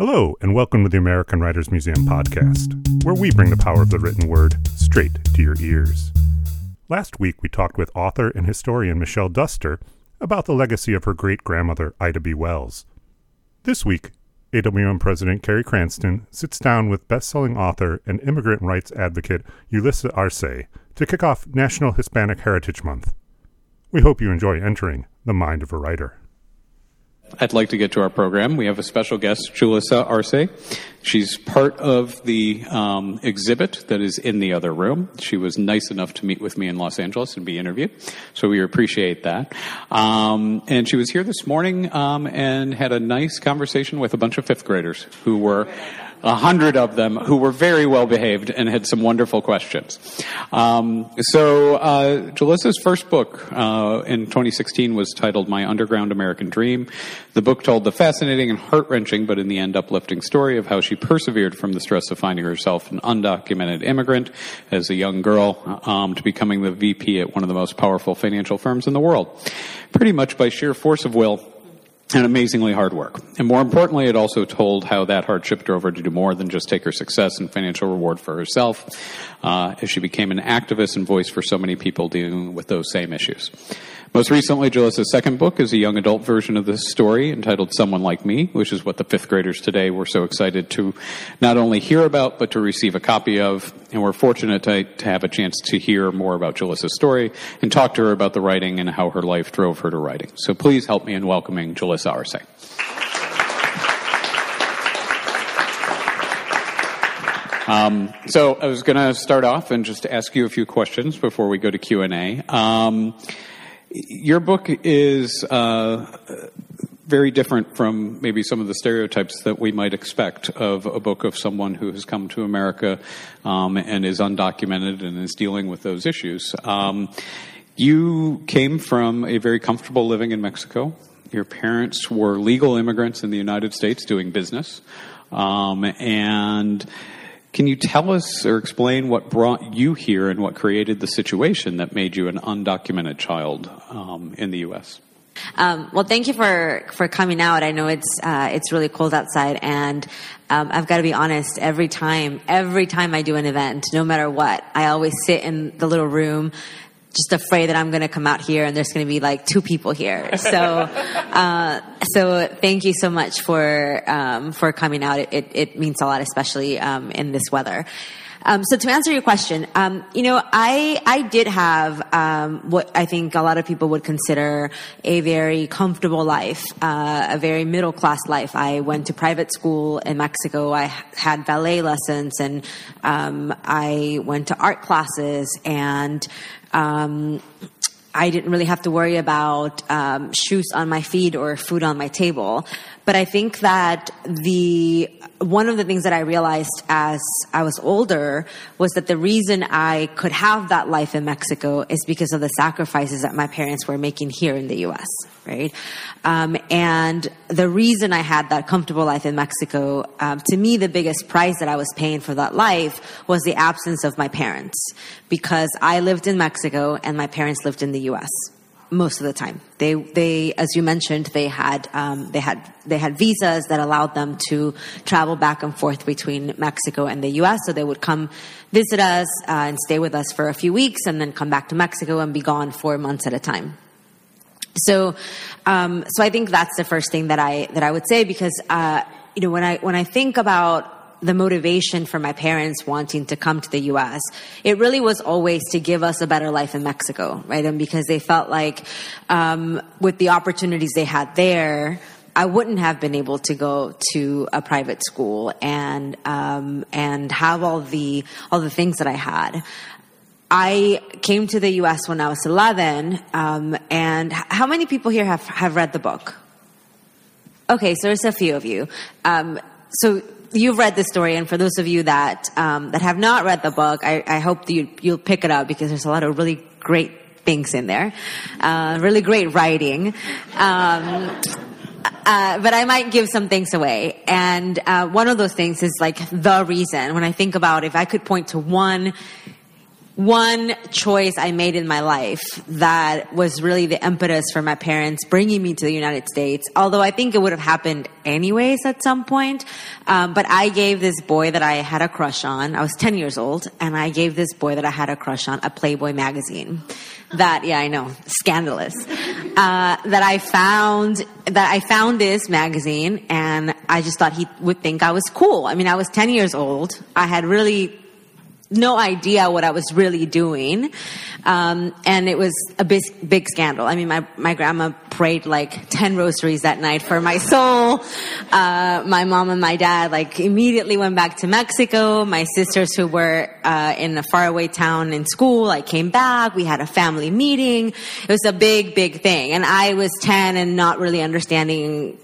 Hello, and welcome to the American Writers Museum podcast, where we bring the power of the written word straight to your ears. Last week, we talked with author and historian Michelle Duster about the legacy of her great grandmother, Ida B. Wells. This week, AWM President Carey Cranston sits down with best-selling author and immigrant rights advocate Julissa Arce to kick off National Hispanic Heritage Month. We hope you enjoy entering the mind of a writer. I'd like to get to our program. We have a special guest, Julissa Arce. She's part of the um, exhibit that is in the other room. She was nice enough to meet with me in Los Angeles and be interviewed, so we appreciate that. Um, and she was here this morning um, and had a nice conversation with a bunch of fifth graders who were a hundred of them who were very well behaved and had some wonderful questions. Um, so, uh, Julissa's first book uh, in 2016 was titled My Underground American Dream. The book told the fascinating and heart wrenching, but in the end uplifting story of how she persevered from the stress of finding herself an undocumented immigrant as a young girl um, to becoming the VP at one of the most powerful financial firms in the world. Pretty much by sheer force of will and amazingly hard work. And more importantly, it also told how that hardship drove her to do more than just take her success and financial reward for herself, uh, as she became an activist and voice for so many people dealing with those same issues. Most recently, Julissa's second book is a young adult version of this story entitled Someone Like Me, which is what the fifth graders today were so excited to not only hear about, but to receive a copy of. And we're fortunate to, to have a chance to hear more about Julissa's story and talk to her about the writing and how her life drove her to writing. So please help me in welcoming Julissa Arce. Um, so I was going to start off and just ask you a few questions before we go to Q and A. Um, your book is uh, very different from maybe some of the stereotypes that we might expect of a book of someone who has come to America um, and is undocumented and is dealing with those issues. Um, you came from a very comfortable living in Mexico. Your parents were legal immigrants in the United States doing business. Um, and can you tell us or explain what brought you here and what created the situation that made you an undocumented child um, in the U.S.? Um, well, thank you for for coming out. I know it's uh, it's really cold outside, and um, I've got to be honest. Every time, every time I do an event, no matter what, I always sit in the little room just afraid that I'm going to come out here and there's going to be like two people here. So, uh, so thank you so much for um, for coming out. It, it, it, means a lot, especially um, in this weather. Um, so to answer your question, um, you know, I I did have um, what I think a lot of people would consider a very comfortable life, uh, a very middle class life. I went to private school in Mexico. I had ballet lessons, and um, I went to art classes, and um, I didn't really have to worry about um, shoes on my feet or food on my table. But I think that the one of the things that I realized as I was older was that the reason I could have that life in Mexico is because of the sacrifices that my parents were making here in the U.S. Right, um, and the reason I had that comfortable life in Mexico, um, to me, the biggest price that I was paying for that life was the absence of my parents, because I lived in Mexico and my parents lived in the U.S most of the time. They, they, as you mentioned, they had, um, they had, they had visas that allowed them to travel back and forth between Mexico and the U.S. So they would come visit us uh, and stay with us for a few weeks, and then come back to Mexico and be gone for months at a time. So, um, so I think that's the first thing that I that I would say because uh, you know when I when I think about the motivation for my parents wanting to come to the US, it really was always to give us a better life in Mexico, right? And because they felt like um, with the opportunities they had there, I wouldn't have been able to go to a private school and um, and have all the all the things that I had. I came to the U.S. when I was 11, um, and how many people here have have read the book? Okay, so there's a few of you. Um, so you've read the story, and for those of you that um, that have not read the book, I, I hope that you, you'll pick it up because there's a lot of really great things in there, uh, really great writing. Um, uh, but I might give some things away. And uh, one of those things is like the reason. When I think about if I could point to one one choice I made in my life that was really the impetus for my parents bringing me to the United States. Although I think it would have happened anyways at some point. Um, but I gave this boy that I had a crush on. I was 10 years old and I gave this boy that I had a crush on a Playboy magazine that, yeah, I know, scandalous, uh, that I found, that I found this magazine and I just thought he would think I was cool. I mean, I was 10 years old. I had really no idea what I was really doing. Um, and it was a big, big scandal. I mean, my, my grandma prayed like 10 rosaries that night for my soul. Uh, my mom and my dad like immediately went back to Mexico. My sisters who were, uh, in a faraway town in school, I came back. We had a family meeting. It was a big, big thing. And I was 10 and not really understanding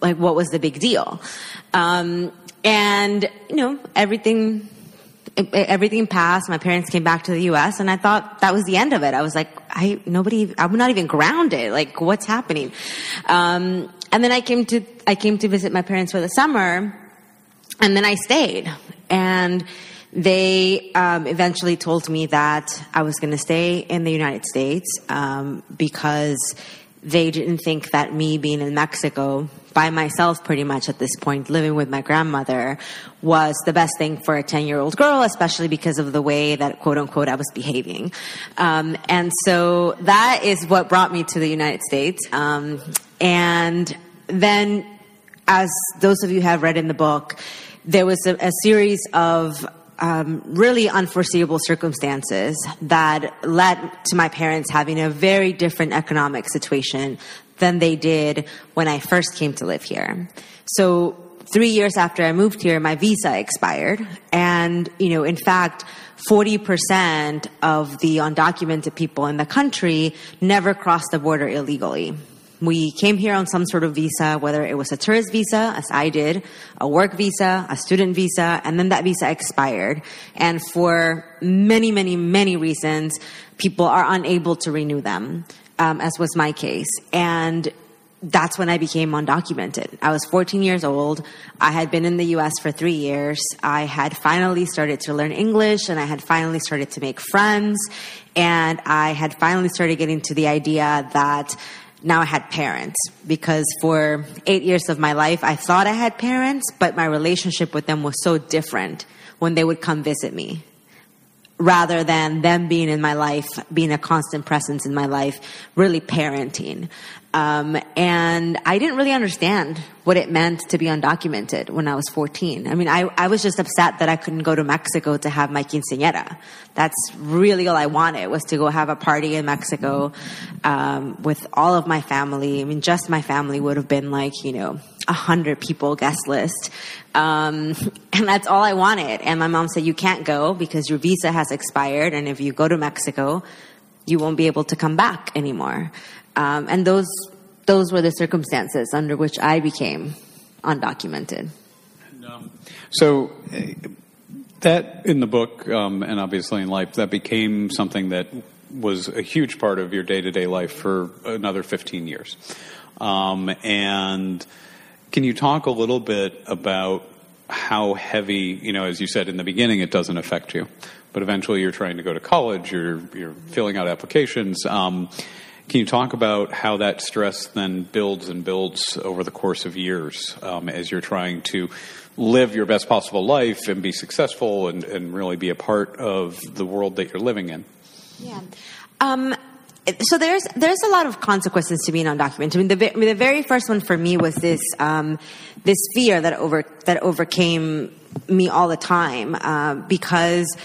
like what was the big deal. Um, and, you know, everything everything passed. My parents came back to the U.S. and I thought that was the end of it. I was like, I nobody, I'm not even grounded. Like, what's happening? Um, and then I came to I came to visit my parents for the summer, and then I stayed. And they um, eventually told me that I was going to stay in the United States um, because they didn't think that me being in Mexico by myself pretty much at this point, living with my grandmother, was the best thing for a 10 year old girl, especially because of the way that quote unquote I was behaving. Um, and so that is what brought me to the United States. Um, and then, as those of you have read in the book, there was a, a series of um, really unforeseeable circumstances that led to my parents having a very different economic situation than they did when I first came to live here. So three years after I moved here, my visa expired. And, you know, in fact, 40% of the undocumented people in the country never crossed the border illegally. We came here on some sort of visa, whether it was a tourist visa, as I did, a work visa, a student visa, and then that visa expired. And for many, many, many reasons, people are unable to renew them um, as was my case. And that's when I became undocumented. I was 14 years old. I had been in the US for three years. I had finally started to learn English and I had finally started to make friends. And I had finally started getting to the idea that now I had parents because for eight years of my life, I thought I had parents, but my relationship with them was so different when they would come visit me rather than them being in my life, being a constant presence in my life, really parenting. Um, and I didn't really understand what it meant to be undocumented when I was 14. I mean, I, I was just upset that I couldn't go to Mexico to have my quinceañera. That's really all I wanted was to go have a party in Mexico um, with all of my family. I mean, just my family would have been like, you know, a hundred people guest list. Um, and that's all I wanted. And my mom said, you can't go because your visa has expired. And if you go to Mexico, you won't be able to come back anymore. Um, and those those were the circumstances under which I became undocumented. Um, so that in the book, um, and obviously in life, that became something that was a huge part of your day to day life for another 15 years. Um, and can you talk a little bit about how heavy, you know, as you said in the beginning, it doesn't affect you, but eventually you're trying to go to college, you're, you're filling out applications. Um, can you talk about how that stress then builds and builds over the course of years um, as you're trying to live your best possible life and be successful and, and really be a part of the world that you're living in? Yeah. Um, so there's there's a lot of consequences to being undocumented. I mean, the, I mean, the very first one for me was this um, this fear that over that overcame me all the time uh, because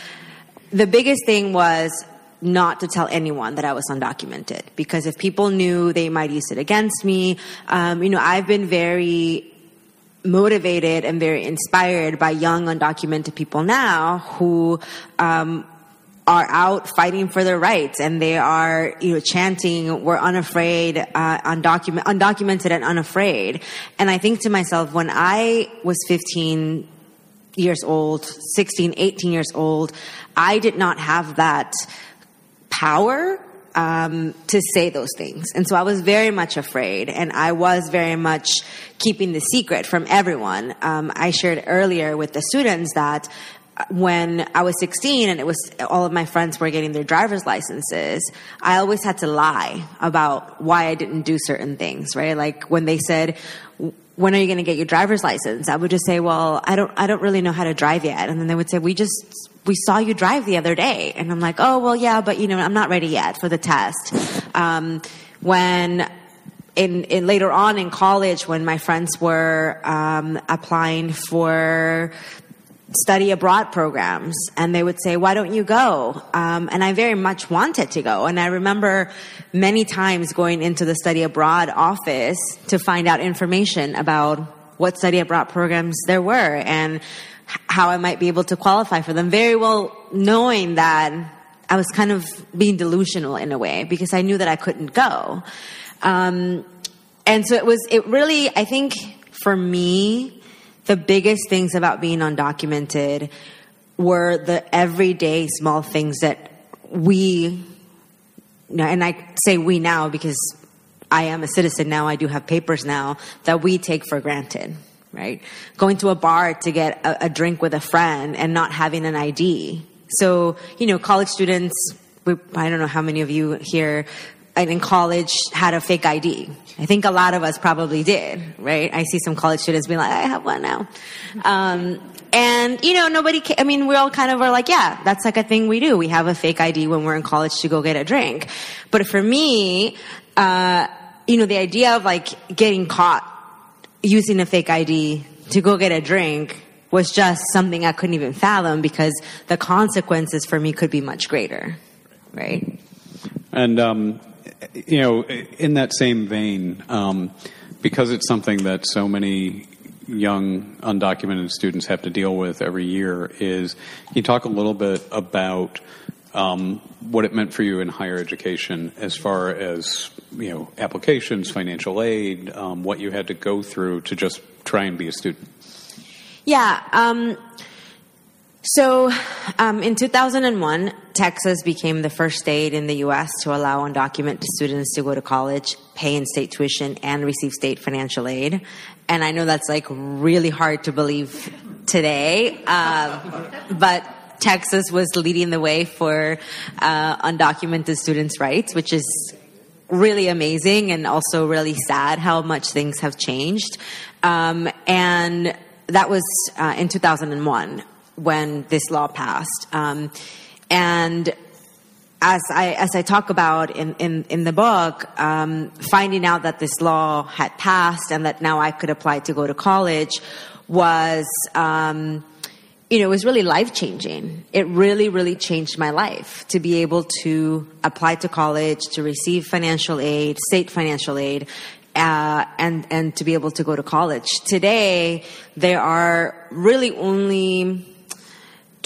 the biggest thing was not to tell anyone that I was undocumented because if people knew, they might use it against me. Um, you know, I've been very motivated and very inspired by young undocumented people now who um, are out fighting for their rights and they are you know chanting we're unafraid uh, undocument, undocumented and unafraid and i think to myself when i was 15 years old 16 18 years old i did not have that power um, to say those things. And so I was very much afraid, and I was very much keeping the secret from everyone. Um, I shared earlier with the students that when I was 16 and it was all of my friends were getting their driver's licenses, I always had to lie about why I didn't do certain things, right? Like when they said, when are you going to get your driver's license? I would just say, well, I don't, I don't really know how to drive yet. And then they would say, we just, we saw you drive the other day. And I'm like, oh, well, yeah, but you know, I'm not ready yet for the test. Um, when in, in, later on in college, when my friends were um, applying for study abroad programs and they would say why don't you go? Um, and i very much wanted to go. And i remember many times going into the study abroad office to find out information about what study abroad programs there were and how i might be able to qualify for them. Very well knowing that i was kind of being delusional in a way because i knew that i couldn't go. Um, and so it was it really i think for me the biggest things about being undocumented were the everyday small things that we, and I say we now because I am a citizen now, I do have papers now, that we take for granted, right? Going to a bar to get a, a drink with a friend and not having an ID. So, you know, college students, we, I don't know how many of you here in college had a fake ID. I think a lot of us probably did, right? I see some college students being like, I have one now. Um, and, you know, nobody, I mean, we all kind of are like, yeah, that's like a thing we do. We have a fake ID when we're in college to go get a drink. But for me, uh, you know, the idea of like getting caught using a fake ID to go get a drink was just something I couldn't even fathom because the consequences for me could be much greater, right? And um, you know, in that same vein, um, because it's something that so many young undocumented students have to deal with every year, is can you talk a little bit about um, what it meant for you in higher education as far as you know applications, financial aid, um, what you had to go through to just try and be a student? Yeah. So, um, in 2001, Texas became the first state in the U.S. to allow undocumented students to go to college, pay in state tuition, and receive state financial aid. And I know that's like really hard to believe today, uh, but Texas was leading the way for uh, undocumented students' rights, which is really amazing and also really sad how much things have changed. Um, and that was uh, in 2001 when this law passed. Um, and as I as I talk about in in, in the book, um, finding out that this law had passed and that now I could apply to go to college was. Um, you know, it was really life changing. It really, really changed my life to be able to apply to college, to receive financial aid, state financial aid, uh, and and to be able to go to college. Today, there are really only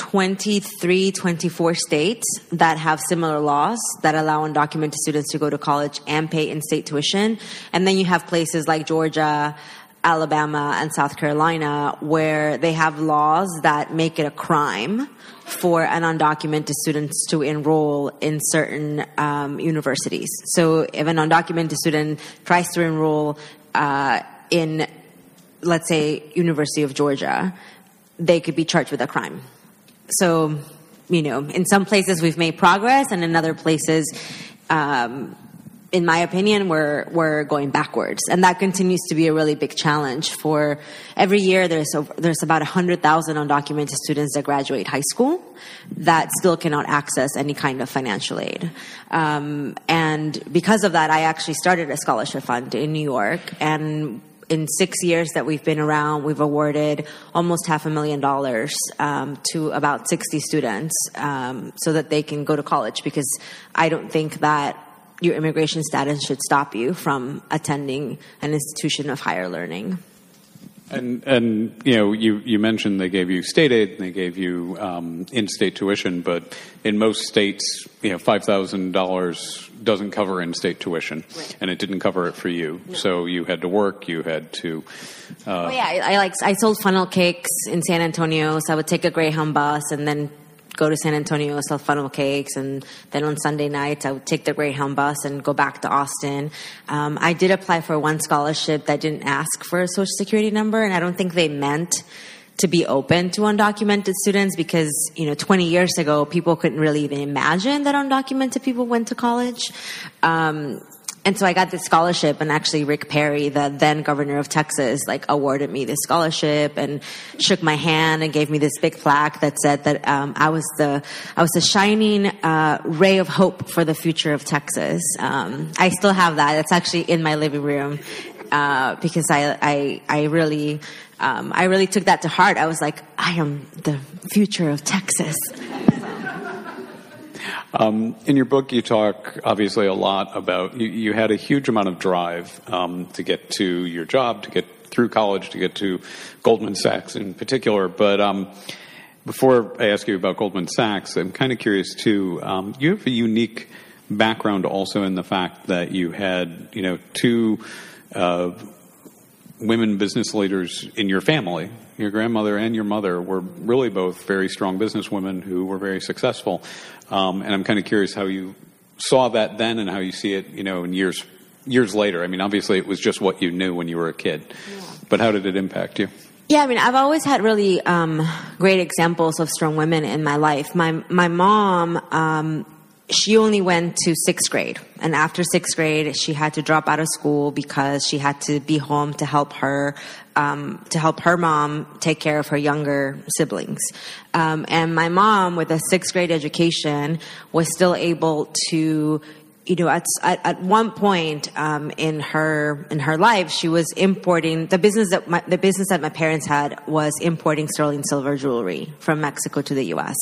23, 24 states that have similar laws that allow undocumented students to go to college and pay in state tuition. And then you have places like Georgia, Alabama, and South Carolina where they have laws that make it a crime for an undocumented student to enroll in certain um, universities. So if an undocumented student tries to enroll uh, in, let's say, University of Georgia, they could be charged with a crime so, you know, in some places we've made progress, and in other places, um, in my opinion, we're we're going backwards, and that continues to be a really big challenge. For every year, there's over, there's about hundred thousand undocumented students that graduate high school that still cannot access any kind of financial aid, um, and because of that, I actually started a scholarship fund in New York, and in six years that we've been around, we've awarded almost half a million dollars um, to about 60 students um, so that they can go to college because I don't think that your immigration status should stop you from attending an institution of higher learning. And and you know you, you mentioned they gave you state aid and they gave you um, in-state tuition, but in most states, you know, five thousand dollars doesn't cover in-state tuition, right. and it didn't cover it for you. No. So you had to work. You had to. Uh, oh yeah, I, I like I sold funnel cakes in San Antonio, so I would take a Greyhound bus and then go to San Antonio, sell funnel cakes, and then on Sunday nights I would take the Greyhound bus and go back to Austin. Um, I did apply for one scholarship that didn't ask for a social security number, and I don't think they meant to be open to undocumented students because you know 20 years ago people couldn't really even imagine that undocumented people went to college um, and so I got this scholarship, and actually Rick Perry, the then governor of Texas, like awarded me this scholarship and shook my hand and gave me this big plaque that said that um, I was the I was the shining uh, ray of hope for the future of Texas. Um, I still have that. It's actually in my living room uh, because I I, I really. Um, I really took that to heart. I was like, I am the future of Texas. Um, in your book, you talk obviously a lot about you, you had a huge amount of drive um, to get to your job, to get through college, to get to Goldman Sachs in particular. But um, before I ask you about Goldman Sachs, I'm kind of curious too. Um, you have a unique background also in the fact that you had, you know, two uh, women business leaders in your family your grandmother and your mother were really both very strong businesswomen who were very successful. Um, and I'm kind of curious how you saw that then and how you see it, you know, in years years later. I mean, obviously it was just what you knew when you were a kid, yeah. but how did it impact you? Yeah, I mean, I've always had really um, great examples of strong women in my life. My my mom. Um, she only went to sixth grade. And after sixth grade, she had to drop out of school because she had to be home to help her, um, to help her mom take care of her younger siblings. Um, and my mom, with a sixth grade education, was still able to, you know, at, at, at one point um, in her in her life, she was importing the business that my, the business that my parents had was importing sterling silver jewelry from Mexico to the U.S.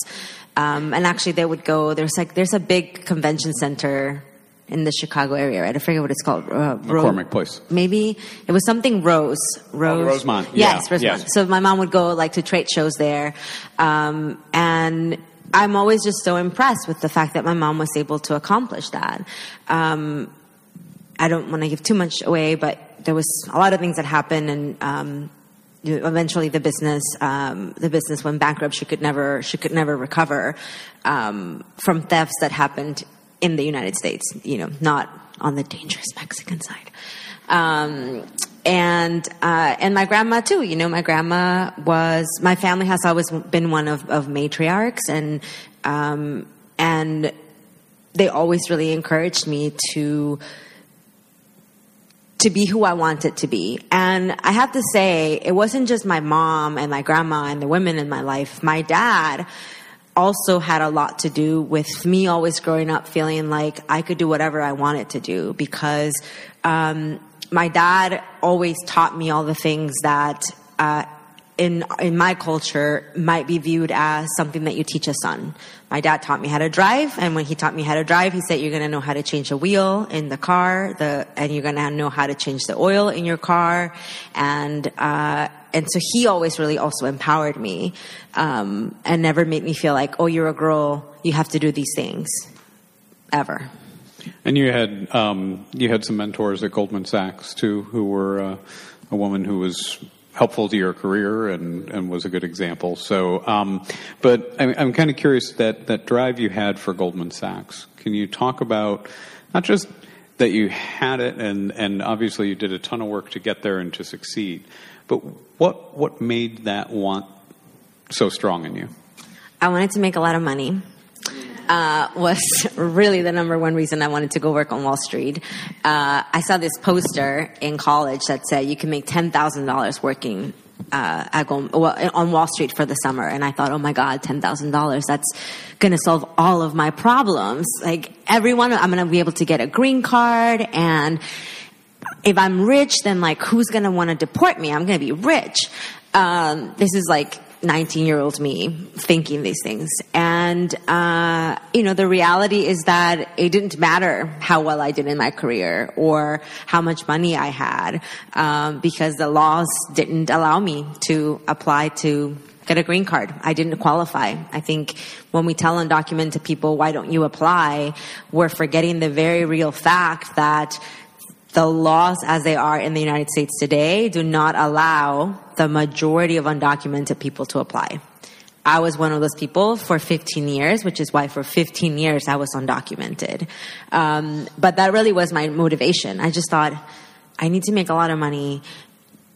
Um, and actually, they would go. There's like there's a big convention center in the Chicago area, right? I forget what it's called. Uh, McCormick Place. Maybe it was something Rose. Rose. Oh, Rosemont. Yes, yeah. Rosemont. Yes. So my mom would go like to trade shows there, um, and I'm always just so impressed with the fact that my mom was able to accomplish that. Um, I don't want to give too much away, but there was a lot of things that happened, and um, eventually the business um, the business went bankrupt. She could never she could never recover um, from thefts that happened in the United States. You know, not on the dangerous Mexican side. Um, and uh, and my grandma too. You know, my grandma was my family has always been one of, of matriarchs, and um, and they always really encouraged me to to be who I wanted to be. And I have to say, it wasn't just my mom and my grandma and the women in my life. My dad also had a lot to do with me always growing up feeling like I could do whatever I wanted to do because um, my dad always taught me all the things that uh, in in my culture might be viewed as something that you teach a son. My dad taught me how to drive, and when he taught me how to drive, he said you're going to know how to change a wheel in the car, the and you're going to know how to change the oil in your car, and uh, and so he always really also empowered me, um, and never made me feel like oh you're a girl, you have to do these things, ever. And you had um, you had some mentors at Goldman Sachs too, who were uh, a woman who was helpful to your career and, and was a good example. So, um, but I'm, I'm kind of curious that that drive you had for Goldman Sachs. Can you talk about not just that you had it and and obviously you did a ton of work to get there and to succeed, but what what made that want so strong in you? I wanted to make a lot of money uh, was really the number one reason I wanted to go work on Wall Street. Uh, I saw this poster in college that said you can make ten thousand dollars working uh, at, well, on Wall Street for the summer, and I thought, oh my god, ten thousand dollars—that's going to solve all of my problems. Like everyone, I'm going to be able to get a green card, and if I'm rich, then like who's to want to deport me? I'm to be rich. Um, this is like 19 year old me thinking these things. And, uh, you know, the reality is that it didn't matter how well I did in my career or how much money I had, um, because the laws didn't allow me to apply to get a green card. I didn't qualify. I think when we tell undocumented people, why don't you apply? We're forgetting the very real fact that the laws as they are in the United States today do not allow the majority of undocumented people to apply. I was one of those people for 15 years, which is why for 15 years I was undocumented. Um, but that really was my motivation. I just thought, I need to make a lot of money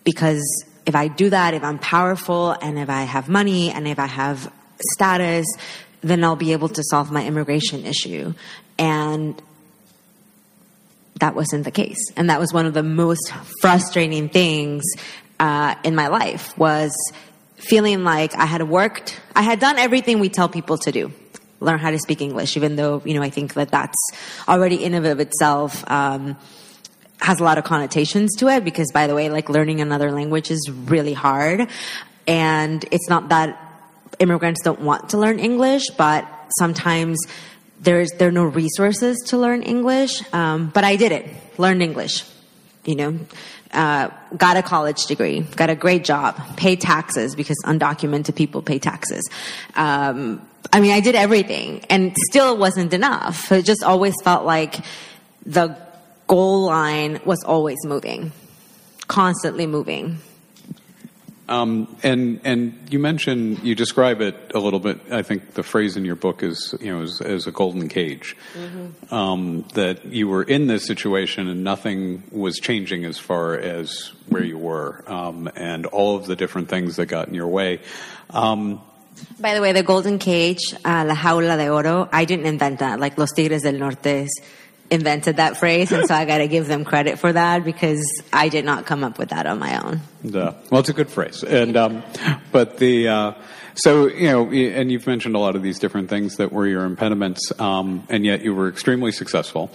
because if I do that, if I'm powerful and if I have money and if I have status, then I'll be able to solve my immigration issue. And that wasn't the case. And that was one of the most frustrating things uh, in my life was feeling like I had worked, I had done everything we tell people to do. Learn how to speak English, even though, you know, I think that that's already in of itself, um, has a lot of connotations to it because by the way, like learning another language is really hard. And it's not that immigrants don't want to learn English, but sometimes there's, there are no resources to learn English. Um, but I did it, learned English, you know, uh, got a college degree, got a great job, paid taxes because undocumented people pay taxes. Um, I mean, I did everything and still wasn't enough. It just always felt like the goal line was always moving, constantly moving. Um, and and you mentioned you describe it a little bit. I think the phrase in your book is you know as, as a golden cage. Mm-hmm. Um, that you were in this situation and nothing was changing as far as where you were, um, and all of the different things that got in your way. Um, By the way, the golden cage, uh, la jaula de oro. I didn't invent that. Like Los Tigres del Norte invented that phrase, and so I got to give them credit for that because I did not come up with that on my own. Yeah. Well, it's a good phrase, and um, but the uh, so you know, and you've mentioned a lot of these different things that were your impediments, um, and yet you were extremely successful.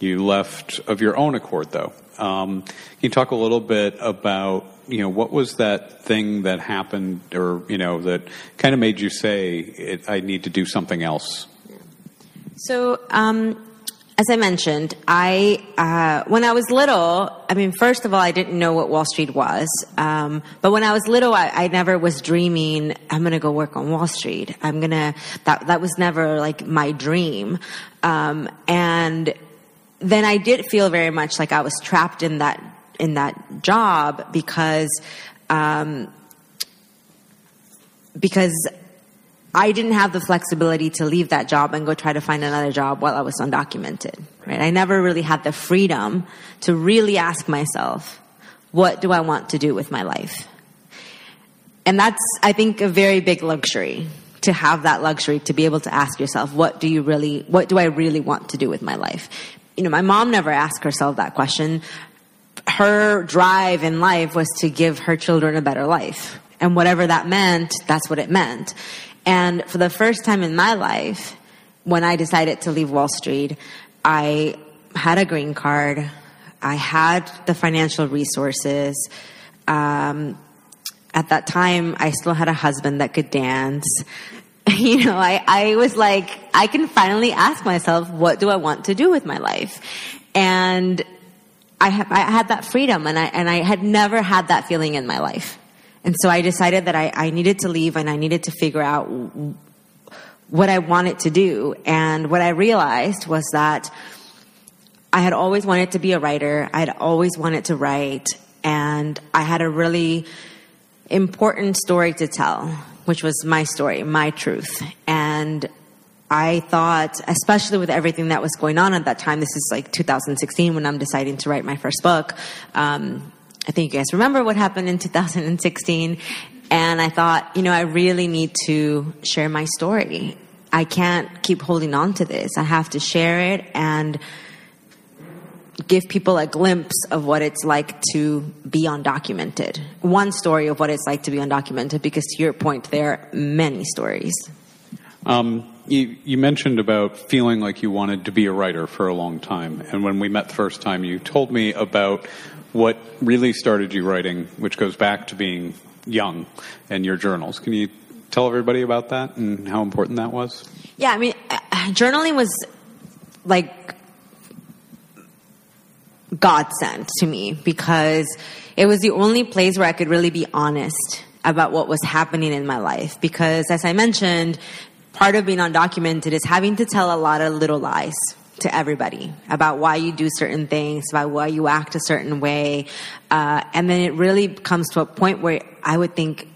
You left of your own accord, though. Um, can you talk a little bit about you know what was that thing that happened, or you know that kind of made you say, "I need to do something else." So, um, as I mentioned, I uh, when I was little, I mean, first of all, I didn't know what Wall Street was. Um, but when I was little, I, I never was dreaming I'm going to go work on Wall Street. I'm gonna that that was never like my dream. Um, and then I did feel very much like I was trapped in that in that job because um, because I didn't have the flexibility to leave that job and go try to find another job while I was undocumented, right? I never really had the freedom to really ask myself, what do I want to do with my life? And that's, I think, a very big luxury to have that luxury to be able to ask yourself, what do you really, what do I really want to do with my life? You know, my mom never asked herself that question. Her drive in life was to give her children a better life. And whatever that meant, that's what it meant. And for the first time in my life, when I decided to leave Wall Street, I had a green card. I had the financial resources. Um, at that time, I still had a husband that could dance. You know, I, I was like, I can finally ask myself, what do I want to do with my life? And I, ha- I had that freedom and I, and I had never had that feeling in my life. And so I decided that I, I needed to leave and I needed to figure out what I wanted to do. And what I realized was that I had always wanted to be a writer. I had always wanted to write. And I had a really important story to tell, which was my story, my truth. And I thought, especially with everything that was going on at that time, this is like 2016 when I'm deciding to write my first book. Um, I think you guys remember what happened in 2016. And I thought, you know, I really need to share my story. I can't keep holding on to this. I have to share it and give people a glimpse of what it's like to be undocumented. One story of what it's like to be undocumented, because to your point, there are many stories. Um, you, you, mentioned about feeling like you wanted to be a writer for a long time. And when we met the first time, you told me about what really started you writing, which goes back to being young and your journals. Can you tell everybody about that and how important that was? Yeah, I mean, uh, journaling was like God sent to me because it was the only place where I could really be honest about what was happening in my life. Because as I mentioned, part of being undocumented is having to tell a lot of little lies to everybody about why you do certain things, about why you act a certain way. Uh, and then it really comes to a point where I would think,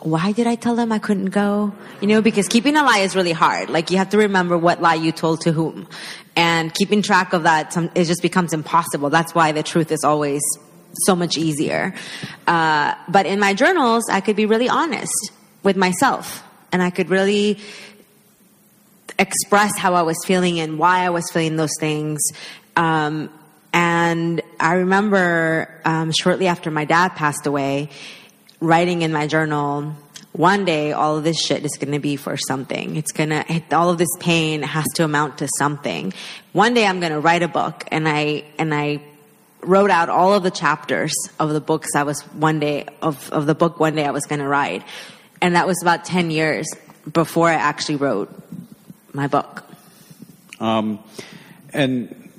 why did I tell them I couldn't go? You know, because keeping a lie is really hard. Like you have to remember what lie you told to whom. And keeping track of that, it just becomes impossible. That's why the truth is always so much easier. Uh, but in my journals, I could be really honest with myself, and I could really express how I was feeling and why I was feeling those things. Um, and I remember um, shortly after my dad passed away, writing in my journal, one day all of this shit is going to be for something. It's going to, all of this pain has to amount to something. One day I'm going to write a book and I, and I wrote out all of the chapters of the books I was one day, of, of the book one day I was going to write. And that was about 10 years before I actually wrote my book. Um, and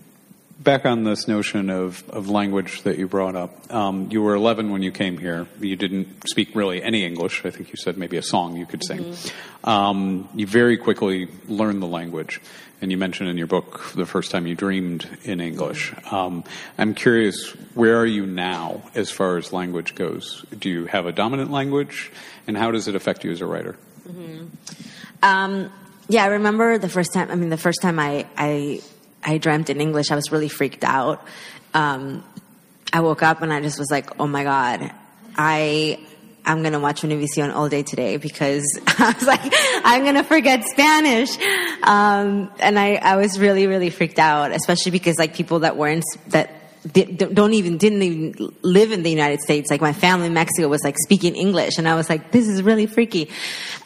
back on this notion of, of language that you brought up, um, you were 11 when you came here. You didn't speak really any English. I think you said maybe a song you could sing. Mm-hmm. Um, you very quickly learned the language. And you mentioned in your book the first time you dreamed in English. Um, I'm curious, where are you now as far as language goes? Do you have a dominant language? And how does it affect you as a writer? Mm-hmm. Yeah, I remember the first time, I mean, the first time I, I I dreamt in English, I was really freaked out. Um, I woke up and I just was like, oh my God, I, I'm to watch Univision all day today because I was like, I'm to forget Spanish. Um, and I, I was really, really freaked out, especially because like people that weren't, that don't even didn't even live in the United States. Like my family in Mexico was like speaking English, and I was like, "This is really freaky."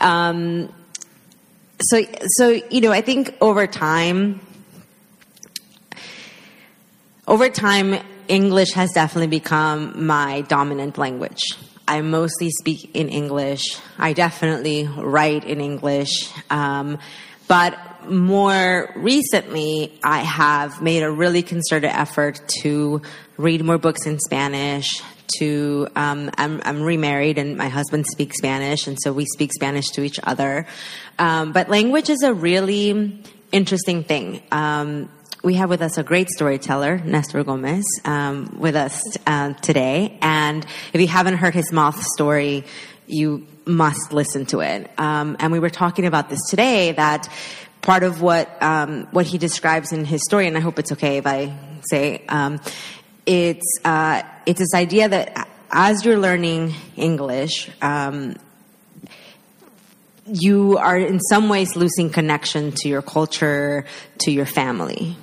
Um, so, so you know, I think over time, over time, English has definitely become my dominant language. I mostly speak in English. I definitely write in English. Um, but more recently, I have made a really concerted effort to read more books in Spanish. To um, I'm, I'm, remarried and my husband speaks Spanish, and so we speak Spanish to each other. Um, but language is a really interesting thing. Um, we have with us a great storyteller, Nestor Gomez, um, with us uh, today. And if you haven't heard his moth story, you must listen to it. Um, and we were talking about this today that part of what um, what he describes in his story, and I hope it's okay if I say it's uh, it's this idea that as you're learning English um, you are in some ways losing connection to your culture, to your family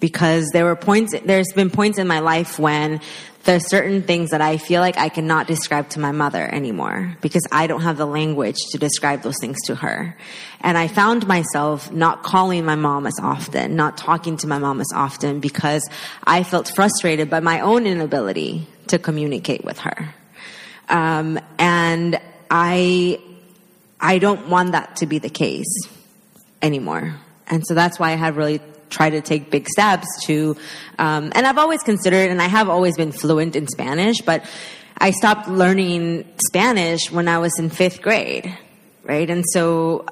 because there were points, there's been points in my life when there's certain things that I feel like I cannot describe to my mother anymore because I don't have the language to describe those things to her. And I found myself not calling my mom as often, not talking to my mom as often because I felt frustrated by my own inability to communicate with her. Um, and I, I don't want that to be the case anymore. And so that's why I have really try to take big steps to, um, and I've always considered, and I have always been fluent in Spanish, but I stopped learning Spanish when I was in fifth grade, right? And so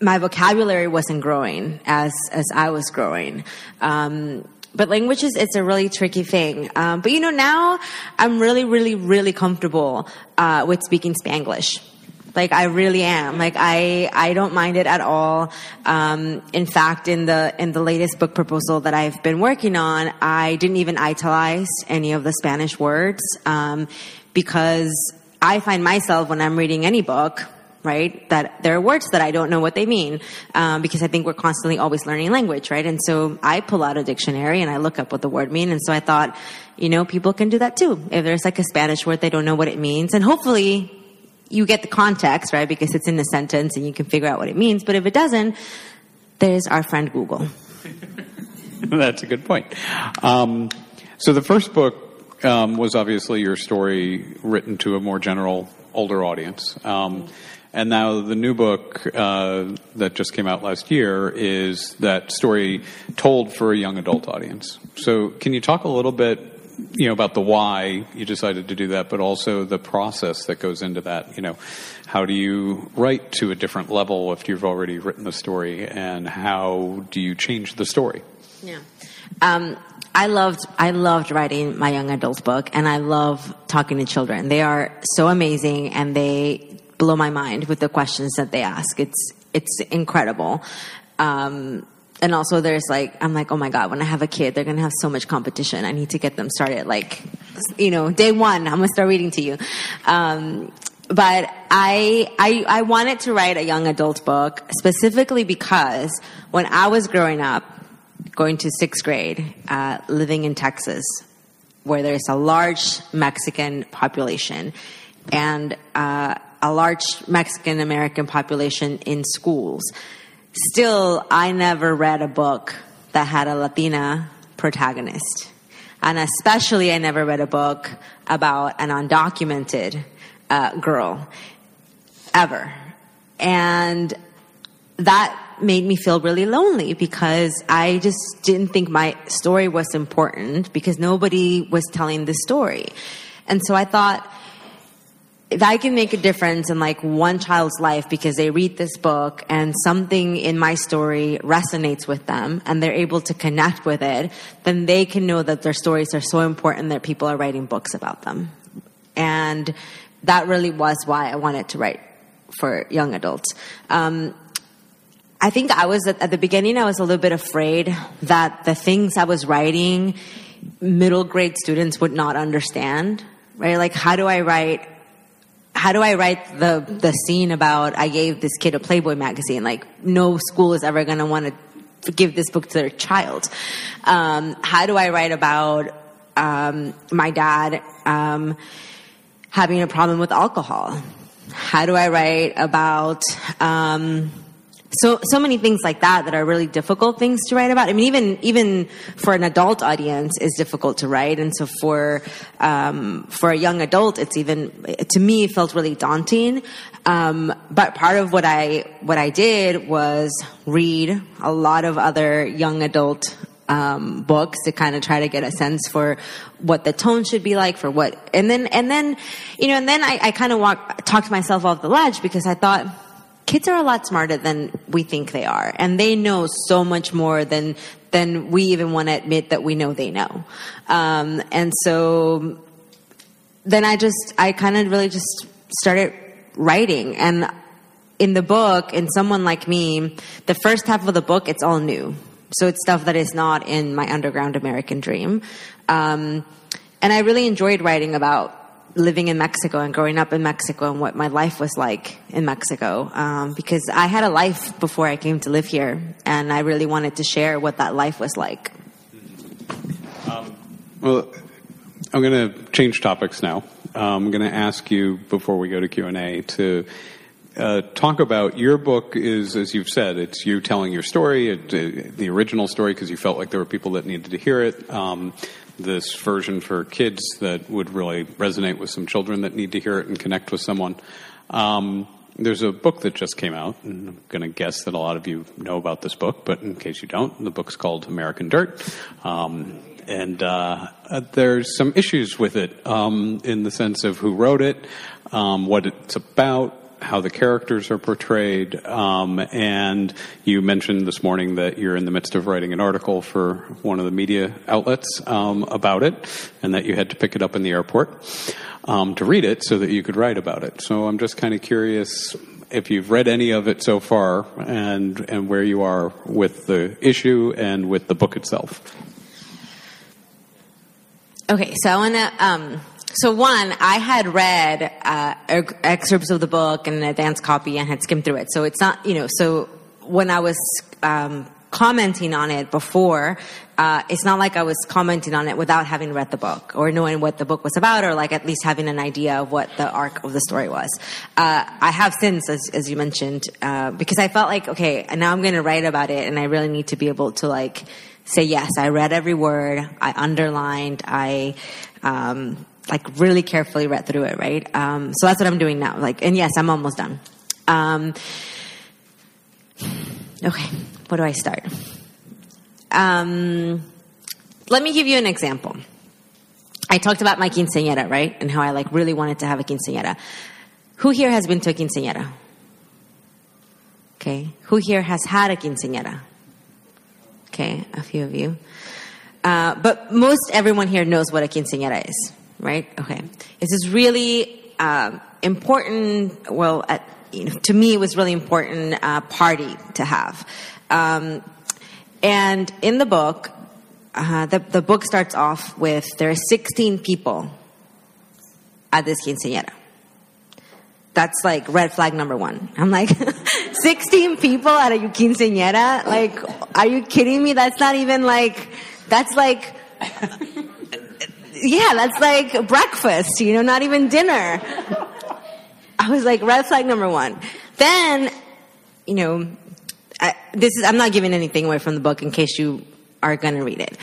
my vocabulary wasn't growing as as I was growing. Um, but languages, it's a really tricky thing. Um, but you know, now I'm really, really, really comfortable uh, with speaking Spanglish. Like I really am. Like I, I don't mind it at all. Um, in fact, in the in the latest book proposal that I've been working on, I didn't even italize any of the Spanish words um, because I find myself when I'm reading any book, right, that there are words that I don't know what they mean um, because I think we're constantly always learning language, right? And so I pull out a dictionary and I look up what the word means. And so I thought, you know, people can do that too. If there's like a Spanish word they don't know what it means, and hopefully you get the context, right? Because it's in the sentence and you can figure out what it means. But if it doesn't, there's our friend Google. That's a good point. Um, so the first book um, was obviously your story written to a more general, older audience. Um, and now the new book uh, that just came out last year is that story told for a young adult audience. So can you talk a little bit you know about the why you decided to do that, but also the process that goes into that. You know, how do you write to a different level if you've already written the story, and how do you change the story? Yeah. Um, I loved I loved writing my young adult book, and I love talking to children. They are so amazing, and they blow my mind with the questions that they ask. It's it's incredible. Um, and also there's like I'm like, oh my god, when I have a kid, they're gonna have so much competition. I need to get them started like, you know, day one. I'm gonna start reading to you. Um, but I, I I wanted to write a young adult book specifically because when I was growing up, going to sixth grade, uh, living in Texas, where there's a large Mexican population and uh, a large Mexican American population in schools. Still, I never read a book that had a Latina protagonist. And especially, I never read a book about an undocumented uh, girl ever. And that made me feel really lonely because I just didn't think my story was important because nobody was telling the story. And so I thought, if I can make a difference in like one child's life because they read this book and something in my story resonates with them and they're able to connect with it, then they can know that their stories are so important that people are writing books about them. And that really was why I wanted to write for young adults. Um, I think I was at, at the beginning, I was a little bit afraid that the things I was writing, middle grade students would not understand, right? Like, how do I write how do I write the the scene about I gave this kid a Playboy magazine? Like no school is ever going to want to give this book to their child. Um, how do I write about um, my dad um, having a problem with alcohol? How do I write about um, so so many things like that that are really difficult things to write about. I mean, even even for an adult audience, is difficult to write, and so for um, for a young adult, it's even to me felt really daunting. Um, but part of what I what I did was read a lot of other young adult um, books to kind of try to get a sense for what the tone should be like for what and then and then you know and then I, I kind of walk talked myself off the ledge because I thought kids are a lot smarter than we think they are, and they know so much more than than we even want to admit that we know they know. Um, and so then I just I kind of really just started writing and in the book in someone like me the first half of the book it's all new so it's stuff that is not in my underground american dream um, and i really enjoyed writing about living in Mexico and growing up in Mexico and what my life was like in Mexico um, because I had a life before I came to live here and I really wanted to share what that life was like. Um, well, I'm going to change topics now. Um, I'm going to ask you before we go to Q and A to uh, talk about your book. Is as you've said, it's you telling your story, it, uh, the original story, because you felt like there were people that needed to hear it. Um, this version for kids that would really resonate with some children that need to hear it and connect with someone. Um, there's a book that just came out, and I'm going to guess that a lot of you know about this book, but in case you don't, the book's called American Dirt. Um, and uh, there's some issues with it um, in the sense of who wrote it, um, what it's about, how the characters are portrayed. Um, and you mentioned this morning that you're in the midst of writing an article for one of the media outlets um, about it, and that you had to pick it up in the airport um, to read it so that you could write about it. So I'm just kind of curious if you've read any of it so far, and and where you are with the issue and with the book itself. Okay, so I want to um, so one, I had read uh, excerpts of the book and an advance copy and had skimmed through it. So it's not, you know, so when I was um, commenting on it before, uh, it's not like I was commenting on it without having read the book or knowing what the book was about or like at least having an idea of what the arc of the story was. Uh, I have since, as, as you mentioned, uh, because I felt like, okay, now I'm going to write about it and I really need to be able to like say, yes, I read every word, I underlined, I, um, like really carefully read through it, right? Um, so that's what I'm doing now. Like, and yes, I'm almost done. Um, okay, where do I start? Um, let me give you an example. I talked about my quinceañera, right? And how I like really wanted to have a quinceañera. Who here has been to a quinceañera? Okay. Who here has had a quinceañera? Okay, a few of you. Uh, but most everyone here knows what a quinceañera is right? Okay. This is really uh, important. Well, at, you know, to me, it was really important uh, party to have. Um, And in the book, uh, the, the book starts off with there are 16 people at this quinceañera. That's like red flag number one. I'm like, 16 people at a quinceañera? Like, are you kidding me? That's not even like, that's like, yeah, that's like breakfast, you know, not even dinner. I was like, red flag number one. Then, you know, I, this is, I'm not giving anything away from the book in case you are going to read it.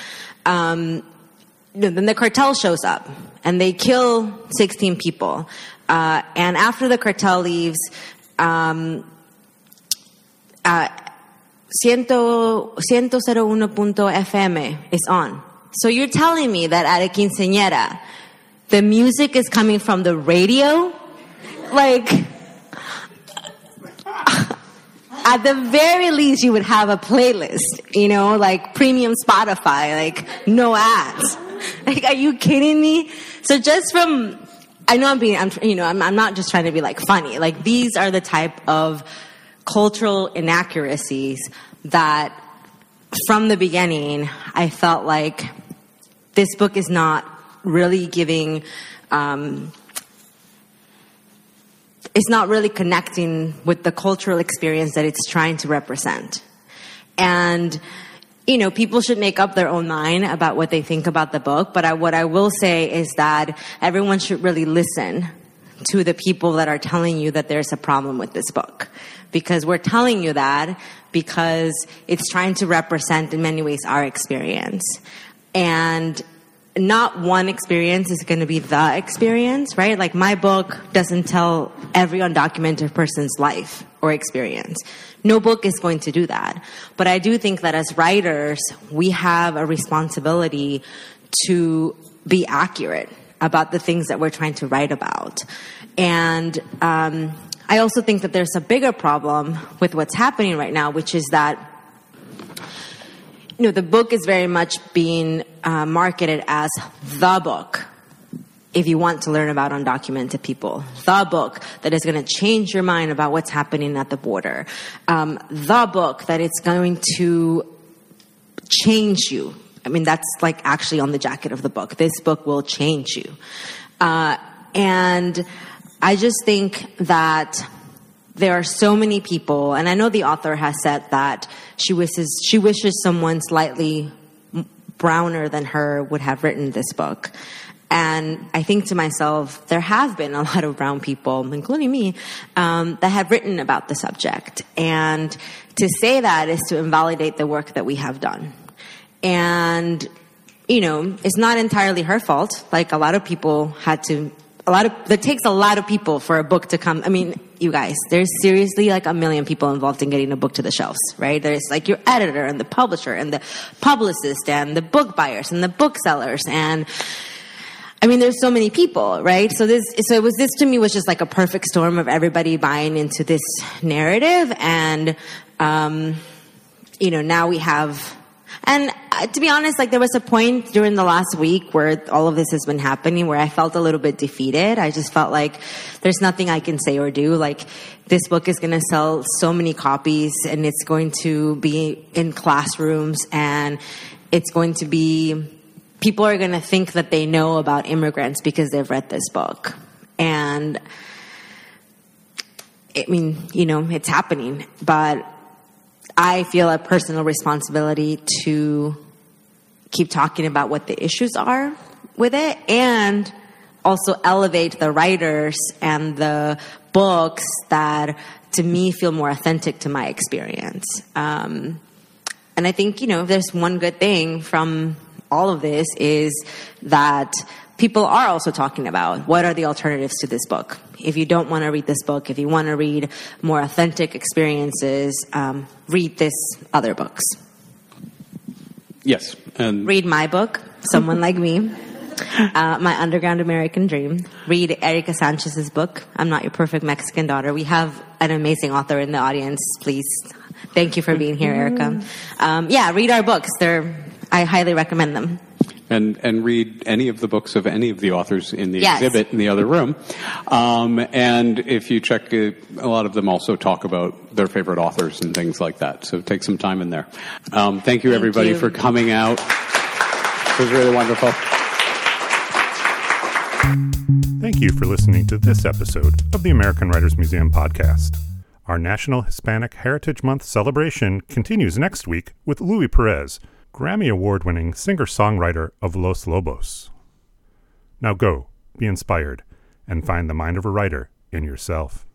Um, then the cartel shows up and they kill 16 people. Uh, and after the cartel leaves, um, uh, 101.fm is on. So you're telling me that at a quinceañera, the music is coming from the radio? Like, at the very least, you would have a playlist, you know, like premium Spotify, like no ads. Like, are you kidding me? So just from, I know I'm being, I'm, you know, I'm, I'm not just trying to be like funny. Like these are the type of cultural inaccuracies that from the beginning, I felt like this book is not really giving, um, it's not really connecting with the cultural experience that it's trying to represent. And, you know, people should make up their own mind about what they think about the book, but I, what I will say is that everyone should really listen to the people that are telling you that there's a problem with this book. Because we're telling you that because it's trying to represent in many ways our experience. And not one experience is going to be the experience, right? Like my book doesn't tell every undocumented person's life or experience. No book is going to do that. But I do think that as writers, we have a responsibility to be accurate about the things that we're trying to write about. And um, I also think that there's a bigger problem with what's happening right now, which is that you know, the book is very much being uh, marketed as the book. If you want to learn about undocumented people, the book that is going to change your mind about what's happening at the border, um, the book that it's going to change you. I mean, that's like actually on the jacket of the book. This book will change you. Uh, and I just think that there are so many people, and I know the author has said that she wishes she wishes someone slightly browner than her would have written this book. And I think to myself, there have been a lot of brown people, including me, um, that have written about the subject. And to say that is to invalidate the work that we have done. And, you know, it's not entirely her fault. Like a lot of people had to a lot of that takes a lot of people for a book to come. I mean, you guys, there's seriously like a million people involved in getting a book to the shelves, right? There's like your editor and the publisher and the publicist and the book buyers and the booksellers and I mean, there's so many people, right? So this, so it was this to me was just like a perfect storm of everybody buying into this narrative, and um, you know, now we have and uh, to be honest, like there was a point during the last week where all of this has been happening where I felt a little bit defeated. I just felt like there's nothing I can say or do. Like this book is going to sell so many copies and it's going to be in classrooms and it's going to be, people are going to think that they know about immigrants because they've read this book. And I mean, you know, it's happening, but I feel a personal responsibility to keep talking about what the issues are with it and also elevate the writers and the books that to me feel more authentic to my experience. Um, and I think, you know, there's one good thing from all of this is that people are also talking about what are the alternatives to this book. If you don't want to read this book, if you want to read more authentic experiences, um, read this other books. Yes, and read my book, Someone Like Me. Uh, my Underground American Dream. Read Erika Sanchez's book, I'm Not Your Perfect Mexican Daughter. We have an amazing author in the audience. Please, thank you for being here, Erika. Um, yeah, read our books. They're, I highly recommend them. And and read any of the books of any of the authors in the Yes. exhibit in the other room. Um, and if you check, a lot of them also talk about their favorite authors and things like that. So take some time in there. Um, thank you, everybody, you. for coming out. It was really wonderful. Thank you for listening to this episode of the American Writers Museum podcast. Our National Hispanic Heritage Month celebration continues next week with Louie Perez, Grammy Award winning singer songwriter of Los Lobos. Now go, be inspired, and find the mind of a writer in yourself.